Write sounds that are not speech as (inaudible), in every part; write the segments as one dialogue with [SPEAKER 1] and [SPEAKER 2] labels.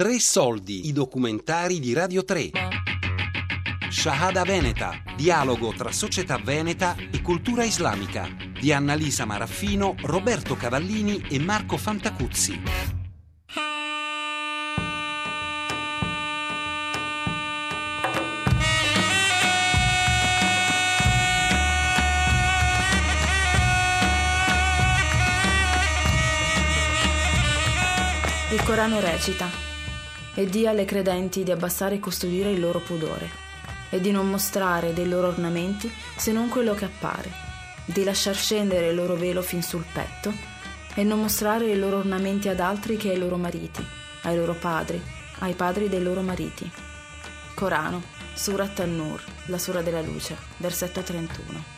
[SPEAKER 1] Tre soldi, i documentari di Radio 3. Shahada Veneta, dialogo tra società veneta e cultura islamica di Annalisa Maraffino, Roberto Cavallini e Marco Fantacuzzi.
[SPEAKER 2] Il Corano recita e di alle credenti di abbassare e custodire il loro pudore e di non mostrare dei loro ornamenti se non quello che appare, di lasciar scendere il loro velo fin sul petto e non mostrare i loro ornamenti ad altri che ai loro mariti, ai loro padri, ai padri dei loro mariti. Corano, Surat An-Nur, la Sura della Luce, versetto 31.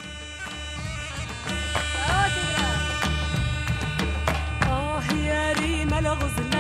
[SPEAKER 3] الغزلان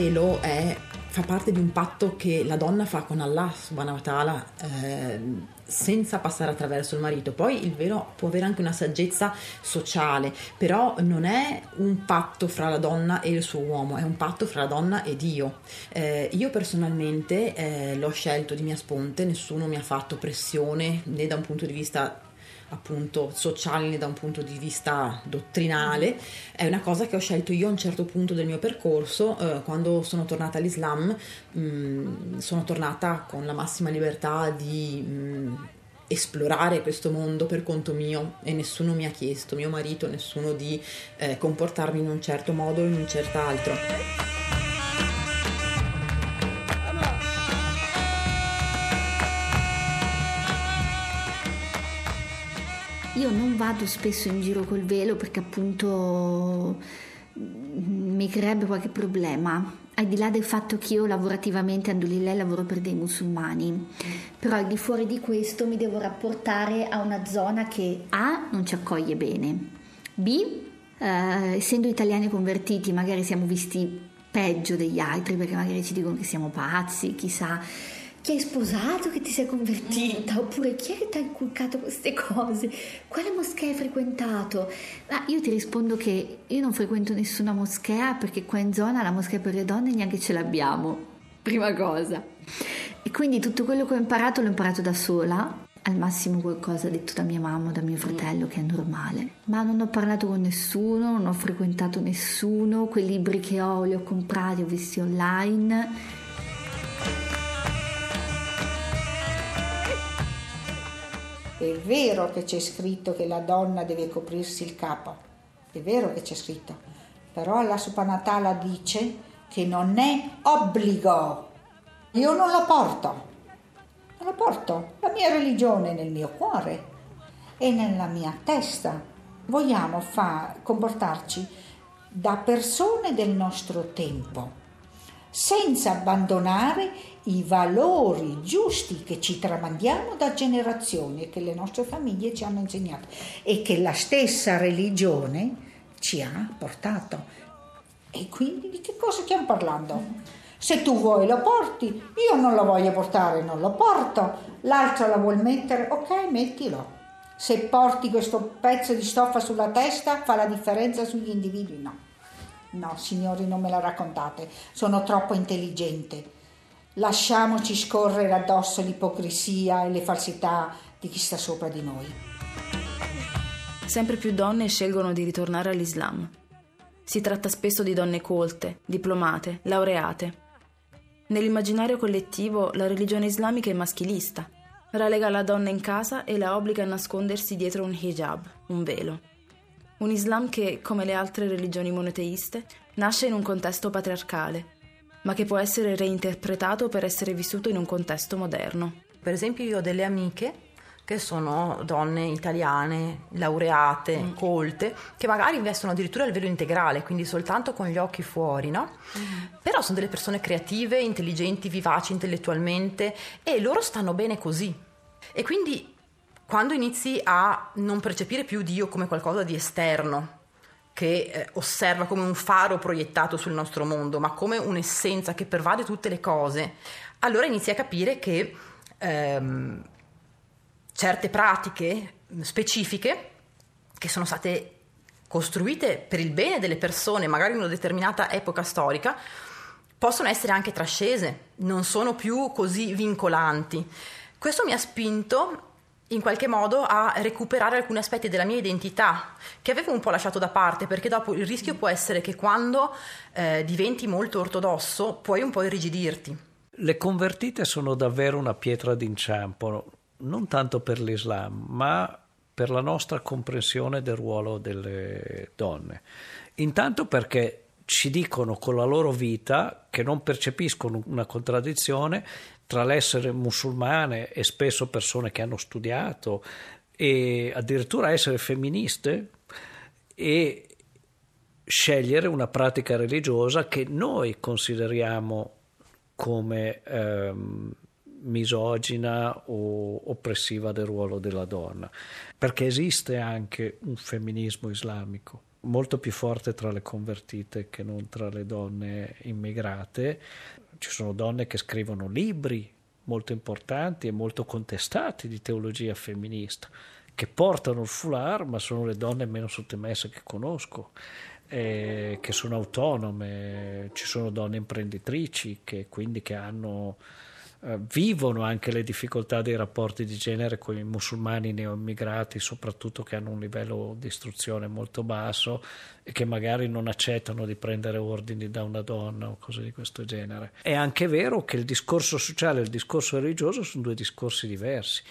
[SPEAKER 4] velo è, fa parte di un patto che la donna fa con Allah subhanahu wa ta'ala eh, senza passare attraverso il marito. Poi il velo può avere anche una saggezza sociale, però non è un patto fra la donna e il suo uomo, è un patto fra la donna e Dio. Eh, io personalmente eh, l'ho scelto di mia sponte, nessuno mi ha fatto pressione né da un punto di vista appunto sociale né da un punto di vista dottrinale, è una cosa che ho scelto io a un certo punto del mio percorso, eh, quando sono tornata all'Islam, mh, mm, sono tornata con la massima libertà di mh, mm, esplorare questo mondo per conto mio e nessuno mi ha chiesto, mio marito, nessuno di eh, comportarmi in un certo modo o in un certo altro.
[SPEAKER 5] Vado spesso in giro col velo perché appunto mm, mi creerebbe qualche problema. Al di là del fatto che io lavorativamente Andulillah lavoro per dei musulmani, però al di fuori di questo mi devo rapportare a una zona che A non ci accoglie bene, B eh, essendo italiani convertiti magari siamo visti peggio degli altri perché magari ci dicono che siamo pazzi, chissà chi hai sposato che ti sei convertita? Oppure chi è che ti ha inculcato queste cose? Quale moschea hai frequentato? Ma io ti rispondo che io non frequento nessuna moschea perché qua in zona la moschea per le donne neanche ce l'abbiamo. Prima cosa. E quindi tutto quello che ho imparato l'ho imparato da sola. Al massimo qualcosa detto da mia mamma o da mio fratello che è normale. Ma non ho parlato con nessuno, non ho frequentato nessuno. Quei libri che ho li ho comprati, ho visti online
[SPEAKER 6] È vero che c'è scritto che la donna deve coprirsi il capo, è vero che c'è scritto, però Allah subhanahu wa dice che non è obbligo. Io non lo porto, non lo porto, la mia religione nel mio cuore. E nella mia testa. Vogliamo fa, comportarci da persone del nostro tempo senza abbandonare i valori giusti che ci tramandiamo da generazioni e che le nostre famiglie ci hanno insegnato e che la stessa religione ci ha portato. E quindi di che cosa stiamo parlando? Se tu vuoi lo porti, io non lo voglio portare, non lo porto, l'altro la vuol mettere, ok, mettilo. Se porti questo pezzo di stoffa sulla testa fa la differenza sugli individui? No. No, signori, non me la raccontate, sono troppo intelligente. Lasciamoci scorrere addosso l'ipocrisia e le falsità di chi sta sopra di noi.
[SPEAKER 2] Sempre più donne scelgono di ritornare all'Islam. Si tratta spesso di donne colte, diplomate, laureate. Nell'immaginario collettivo la religione islamica è maschilista. Relega la donna in casa e la obbliga a nascondersi dietro un hijab, un velo. Un Islam che, come le altre religioni monoteiste, nasce in un contesto patriarcale, ma che può essere reinterpretato per essere vissuto in un contesto moderno.
[SPEAKER 4] Per esempio io ho delle amiche che sono donne italiane, laureate, mm. colte, che magari investono addirittura il velo integrale, quindi soltanto con gli occhi fuori, no? Mm. Però sono delle persone creative, intelligenti, vivaci intellettualmente e loro stanno bene così. E quindi quando inizi a non percepire più Dio come qualcosa di esterno, che eh, osserva come un faro proiettato sul nostro mondo, ma come un'essenza che pervade tutte le cose, allora inizi a capire che ehm, certe pratiche specifiche che sono state costruite per il bene delle persone, magari in una determinata epoca storica, possono essere anche trascese, non sono più così vincolanti. Questo mi ha spinto in qualche modo a recuperare alcuni aspetti della mia identità che avevo un po' lasciato da parte perché dopo il rischio può essere che quando eh, diventi molto ortodosso puoi un po' irrigidirti.
[SPEAKER 7] Le convertite sono davvero una pietra d'inciampo, non tanto per l'Islam, ma per la nostra comprensione del ruolo delle donne. Intanto perché ci dicono con la loro vita che non percepiscono una contraddizione tra l'essere musulmane e spesso persone che hanno studiato e addirittura essere femministe e scegliere una pratica religiosa che noi consideriamo come ehm, misogina o oppressiva del ruolo della donna, perché esiste anche un femminismo islamico molto più forte tra le convertite che non tra le donne immigrate. Ci sono donne che scrivono libri molto importanti e molto contestati di teologia femminista, che portano il foulard, ma sono le donne meno sottomesse che conosco. Eh, che sono autonome, ci sono donne imprenditrici che quindi che hanno eh, vivono anche le difficoltà dei rapporti di genere con i musulmani neoimmigrati, soprattutto che hanno un livello di istruzione molto basso e che magari non accettano di prendere ordini da una donna o cose di questo genere. È anche vero che il discorso sociale e il discorso religioso sono due discorsi diversi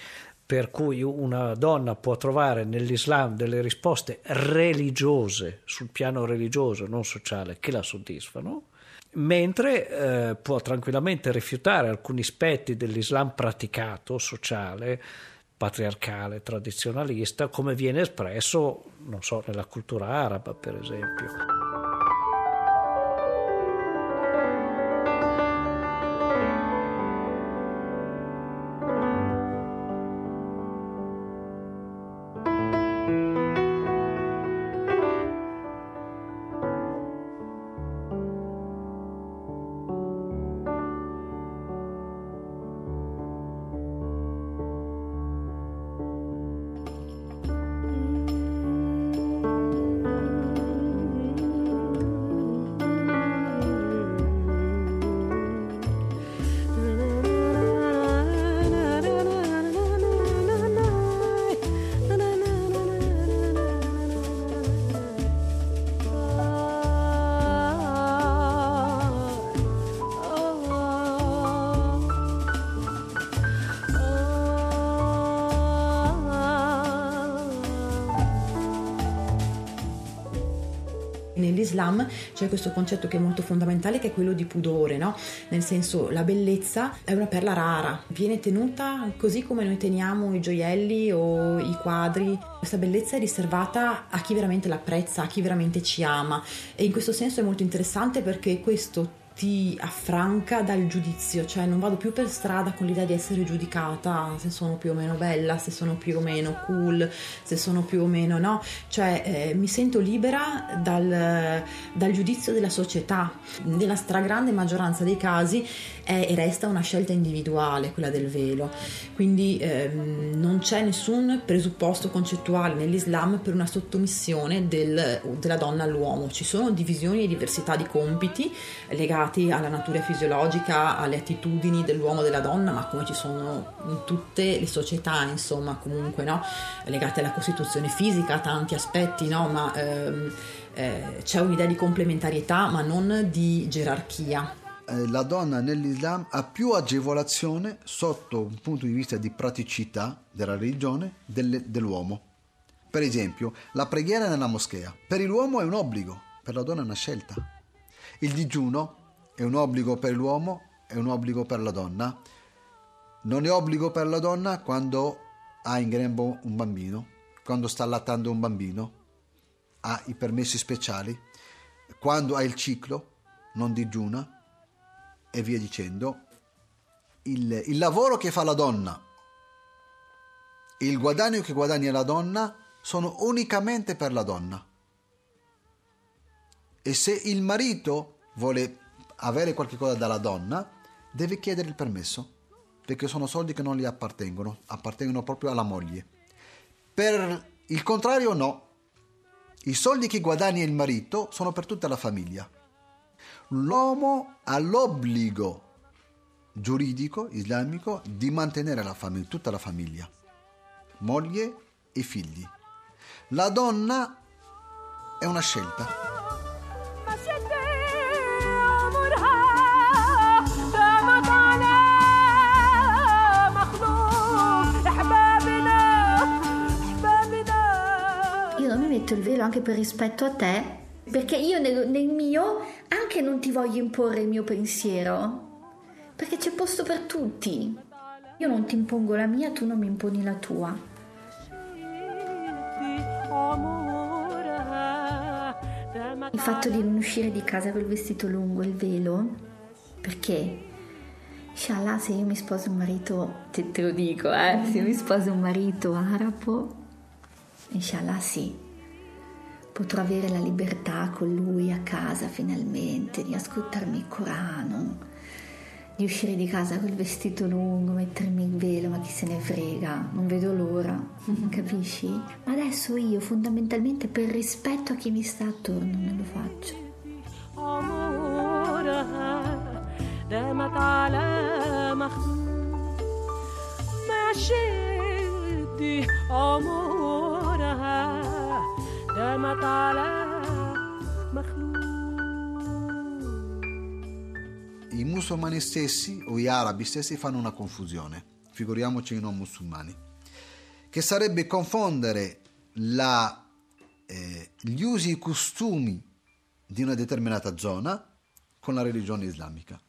[SPEAKER 7] per cui una donna può trovare nell'Islam delle risposte religiose sul piano religioso, non sociale, che la soddisfano, mentre eh, può tranquillamente rifiutare alcuni aspetti dell'Islam praticato, sociale, patriarcale, tradizionalista, come viene espresso, non so, nella cultura araba, per esempio.
[SPEAKER 4] nell'Islam c'è questo concetto che è molto fondamentale che è quello di pudore, no? Nel senso la bellezza è una perla rara, viene tenuta così come noi teniamo i gioielli o i quadri. Questa bellezza è riservata a chi veramente l'apprezza, a chi veramente ci ama e in questo senso è molto interessante perché questo ti affranca dal giudizio, cioè non vado più per strada con l'idea di essere giudicata se sono più o meno bella, se sono più o meno cool, se sono più o meno no, cioè eh, mi sento libera dal, dal, giudizio della società. Nella stragrande maggioranza dei casi è e resta una scelta individuale quella del velo, quindi ehm, non c'è nessun presupposto concettuale nell'Islam per una sottomissione del, della donna all'uomo, ci sono divisioni e diversità di compiti legati legati alla natura fisiologica, alle attitudini dell'uomo e della donna, ma come ci sono in tutte le società, insomma, comunque, no? legate alla costituzione fisica, tanti aspetti, no? ma ehm, eh, c'è un'idea di complementarietà, ma non di gerarchia.
[SPEAKER 8] Eh, la donna nell'Islam ha più agevolazione sotto un punto di vista di praticità della religione dell'uomo. Per esempio, la preghiera nella moschea. Per l'uomo è un obbligo, per la donna è una scelta. Il digiuno è un obbligo per l'uomo, è un obbligo per la donna. Non è obbligo per la donna quando ha in grembo un bambino, quando sta allattando un bambino, ha i permessi speciali, quando ha il ciclo, non digiuna e via dicendo. Il, il lavoro che fa la donna il guadagno che guadagna la donna sono unicamente per la donna. e se il marito vuole avere qualcosa dalla donna, deve chiedere il permesso, perché sono soldi che non gli appartengono, appartengono proprio alla moglie. Per il contrario no, i soldi che guadagna il marito sono per tutta la famiglia. L'uomo ha l'obbligo giuridico islamico di mantenere la famiglia, tutta la famiglia, moglie e figli. La donna è una scelta.
[SPEAKER 5] metto il velo anche per rispetto a te, perché io nel, nel mio anche non ti voglio imporre il mio pensiero, perché c'è posto per tutti. Io non ti impongo la mia, tu non mi imponi la tua. Il fatto di non uscire di casa col vestito lungo, il velo, perché? Inshallah, se io mi sposo un marito, te, te lo dico, eh, se io mi sposo un marito arabo, inshallah sì, potrò avere la libertà con lui a casa finalmente, di ascoltarmi il Corano, di uscire di casa col vestito lungo, mettermi il velo, ma chi se ne frega, non vedo l'ora, (laughs) capisci? Ma adesso io fondamentalmente per rispetto a chi mi sta attorno non lo faccio.
[SPEAKER 9] عمرها دامت على دامت على مخلوق
[SPEAKER 8] I musulmani stessi o gli arabi stessi fanno una confusione, figuriamoci i non musulmani, che sarebbe confondere la, eh, gli usi e i costumi di una determinata zona con la religione islamica.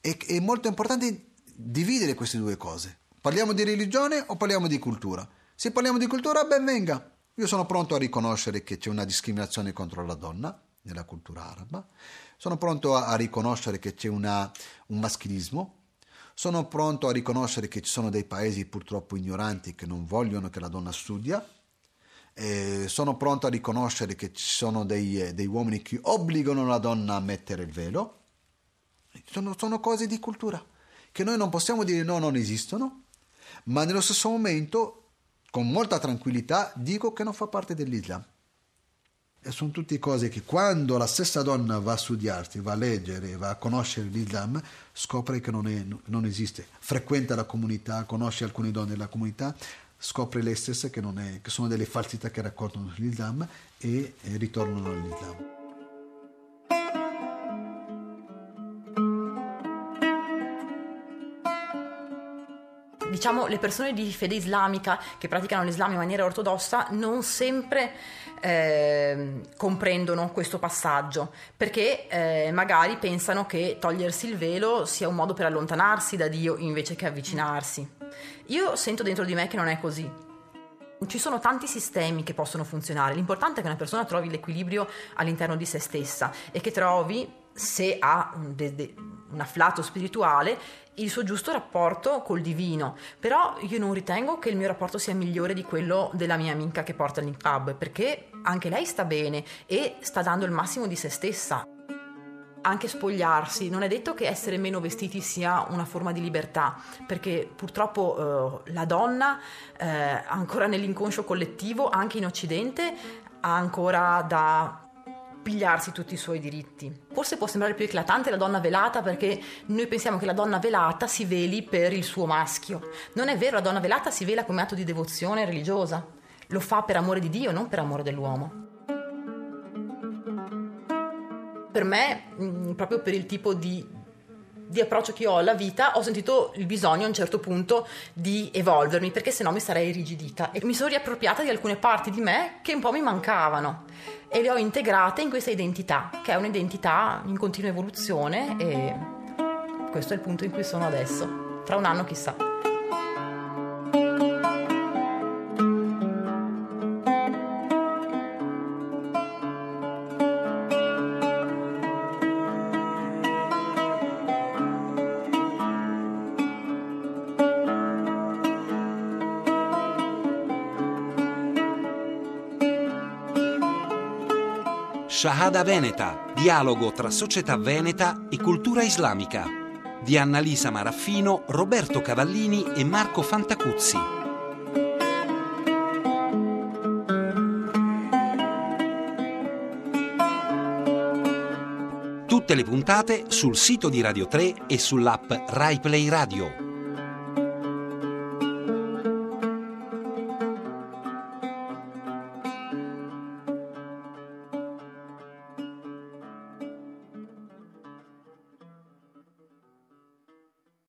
[SPEAKER 8] E- è molto importante dividere queste due cose. Parliamo di religione o parliamo di cultura? Se parliamo di cultura, ben venga. io sono pronto a riconoscere che c'è una discriminazione contro la donna nella cultura araba, sono pronto a, a riconoscere che c'è una- un maschilismo, sono pronto a riconoscere che ci sono dei paesi purtroppo ignoranti che non vogliono che la donna studia, eh, sono pronto a riconoscere che ci sono dei, eh, dei uomini che obbligano la donna a mettere il velo. Sono, sono cose di cultura che noi non possiamo dire no, non esistono, ma nello stesso momento, con molta tranquillità, dico che non fa parte dell'Islam. E sono tutte cose che quando la stessa donna va a studiarsi, va a leggere, va a conoscere l'Islam, scopre che non, è- non esiste. Frequenta la comunità, conosce alcune donne della comunità, scopre lei stessa che, è- che sono delle falsità che raccontano l'Islam e, e ritornano all'Islam.
[SPEAKER 4] Diciamo le persone di fede islamica che praticano l'Islam in maniera ortodossa non sempre ehm, comprendono questo passaggio perché eh, magari pensano che togliersi il velo sia un modo per allontanarsi da Dio invece che avvicinarsi. Io sento dentro di me che non è così. Ci sono tanti sistemi che possono funzionare, l'importante è che una persona trovi l'equilibrio all'interno di se stessa e che trovi, se ha de- de- un afflato spirituale, il suo giusto rapporto col divino. Però io non ritengo che il mio rapporto sia migliore di quello della mia amica che porta il niqab, perché anche lei sta bene e sta dando il massimo di se stessa anche spogliarsi, non è detto che essere meno vestiti sia una forma di libertà, perché purtroppo eh, la donna, eh, ancora nell'inconscio collettivo, anche in Occidente, ha ancora da pigliarsi tutti i suoi diritti. Forse può sembrare più eclatante la donna velata perché noi pensiamo che la donna velata si veli per il suo maschio. Non è vero, la donna velata si vela come atto di devozione religiosa. Lo fa per amore di Dio, non per amore dell'uomo per me, mh, proprio per il tipo di, di approccio che ho alla vita, ho sentito il bisogno a un certo punto di evolvermi, perché sennò mi sarei irrigidita. E mi sono riappropriata di alcune parti di me che un po' mi mancavano e le ho integrate in questa identità, che è un'identità in continua evoluzione e questo è il punto in cui sono adesso. Tra un anno chissà.
[SPEAKER 1] Shahada Veneta, dialogo tra società veneta e cultura islamica, di Annalisa Maraffino, Roberto Cavallini e Marco Fantacuzzi. Tutte le puntate sul sito di Radio 3 e sull'app RaiPlay Radio.